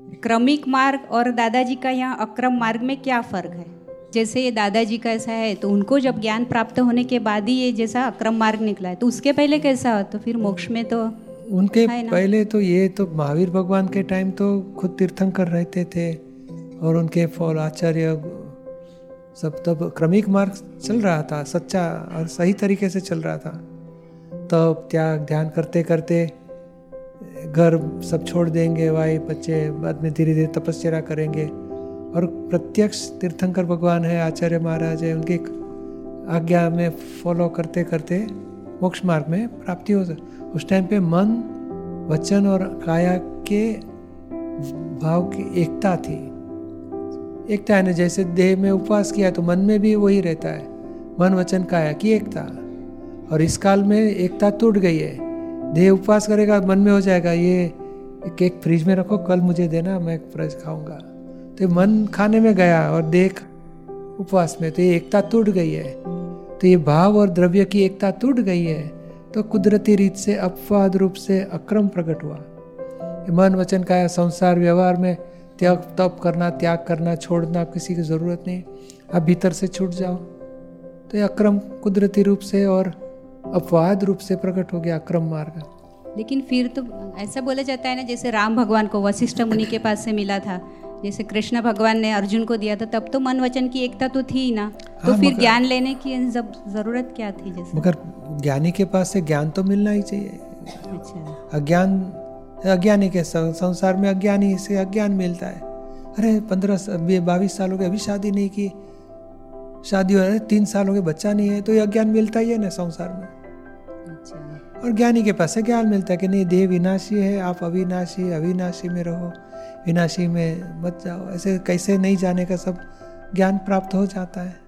क्रमिक मार्ग और दादाजी का यहाँ अक्रम मार्ग में क्या फ़र्क है? जैसे ये दादाजी का ऐसा है तो उनको जब ज्ञान प्राप्त होने के बाद ही ये जैसा अक्रम मार्ग निकला है तो उसके पहले कैसा हो? तो फिर मोक्ष में तो उनके पहले तो ये तो महावीर भगवान के टाइम तो खुद तीर्थंकर रहते थे और उनके फॉल आचार्य सब तब क्रमिक मार्ग चल रहा था सच्चा और सही तरीके से चल रहा था। तब त्याग ध्यान करते करते घर सब छोड़ देंगे, भाई, बच्चे, बाद में धीरे धीरे तपस्या करेंगे। और प्रत्यक्ष तीर्थंकर भगवान है, आचार्य महाराज है, उनकी आज्ञा में फॉलो करते करते मोक्ष मार्ग में प्राप्ति हो उस टाइम पे मन, वचन और काया के भाव की एकता थी। एकता है ना जैसे देह में उपवास किया तो मन में भी वही रहता है। मन, वचन, काया की एकता। और इस काल में एकता टूट गई है। देह उपवास करेगा, मन में हो जाएगा, ये केक फ्रिज में रखो, कल मुझे देना, मैं फ्रेश खाऊँगा। तो मन खाने में गया और देख उपवास में तो ये एकता टूट गई है। तो ये भाव और द्रव्य की एकता टूट गई है तो कुदरती रीत से अपवाद रूप से अक्रम प्रकट हुआ। मन वचन का संसार व्यवहार में त्याग, तप करना, त्याग करना, छोड़ना, किसी की ज़रूरत नहीं आप भीतर से छूट जाओ। तो ये अक्रम कुदरती रूप से और अपवाद रूप से प्रकट हो गया अक्रम मार्ग। लेकिन फिर तो ऐसा बोला जाता है ना जैसे राम भगवान को वशिष्ठ मुनि के पास से मिला था जैसे कृष्ण भगवान ने अर्जुन को दिया था तब तो मन वचन की एकता तो थी ही ना। तो हाँ, फिर ज्ञान लेने की जब ज़रूरत क्या थी जैसे? मगर ज्ञानी के पास से ज्ञान तो मिलना ही चाहिए। अच्छा। अज्ञान अज्ञानी के संसार में अज्ञानी से अज्ञान मिलता है। अरे पंद्रह बाईस साल हो गए अभी शादी नहीं की। शादी हो रही तीन साल हो गए बच्चा नहीं है तो यह ज्ञान मिलता ही है ना संसार में। अच्छा। और ज्ञानी के पास से ज्ञान मिलता है कि नहीं देह विनाशी है आप अविनाशी अविनाशी में रहो विनाशी में मत जाओ। ऐसे कैसे नहीं जाने का सब ज्ञान प्राप्त हो जाता है।